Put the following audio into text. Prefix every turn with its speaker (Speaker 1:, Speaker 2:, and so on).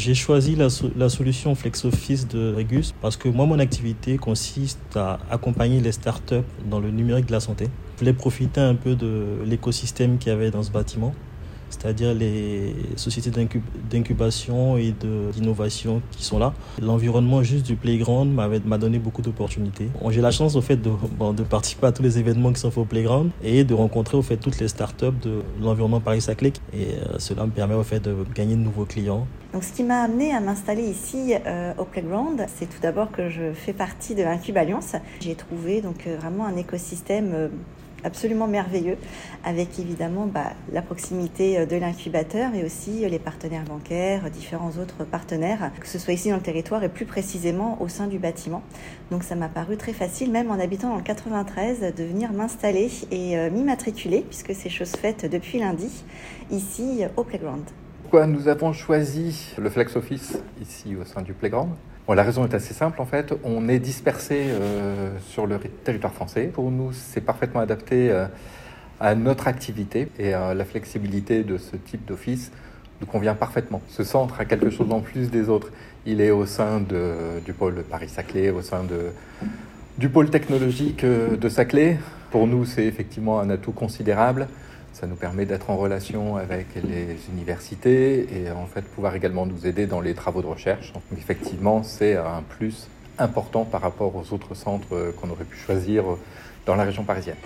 Speaker 1: J'ai choisi la, solution FlexOffice de Regus parce que moi, mon activité consiste à accompagner les startups dans le numérique de la santé. Je voulais profiter un peu de l'écosystème qu'il y avait dans ce bâtiment c'est-à-dire les sociétés d'incubation et d'innovation qui sont là. L'environnement juste du playground m'a donné beaucoup d'opportunités. J'ai la chance au fait de, de, participer à tous les événements qui sont faits au playground et de rencontrer au fait toutes les startups de l'environnement Paris-Saclay et euh, cela me permet au fait de gagner de nouveaux clients.
Speaker 2: Donc, ce qui m'a amené à m'installer ici euh, au Playground, c'est tout d'abord que je fais partie de Incube Alliance. J'ai trouvé donc euh, vraiment un écosystème absolument merveilleux, avec évidemment bah, la proximité euh, de l'incubateur et aussi euh, les partenaires bancaires, différents autres partenaires, que ce soit ici dans le territoire et plus précisément au sein du bâtiment. Donc ça m'a paru très facile, même en habitant dans le 93, de venir m'installer et euh, m'immatriculer, puisque c'est chose faite depuis lundi, ici au Playground.
Speaker 3: Pourquoi nous avons choisi le Flex Office ici au sein du Playground? La raison est assez simple en fait. On est dispersé euh, sur le territoire français. Pour nous, c'est parfaitement adapté euh, à notre activité et la flexibilité de ce type d'office nous convient parfaitement. Ce centre a quelque chose en plus des autres. Il est au sein du pôle Paris-Saclay, au sein du pôle technologique euh, de Saclay. Pour nous, c'est effectivement un atout considérable. Ça nous permet d'être en relation avec les universités et en fait pouvoir également nous aider dans les travaux de recherche. Donc effectivement, c'est un plus important par rapport aux autres centres qu'on aurait pu choisir dans la région parisienne.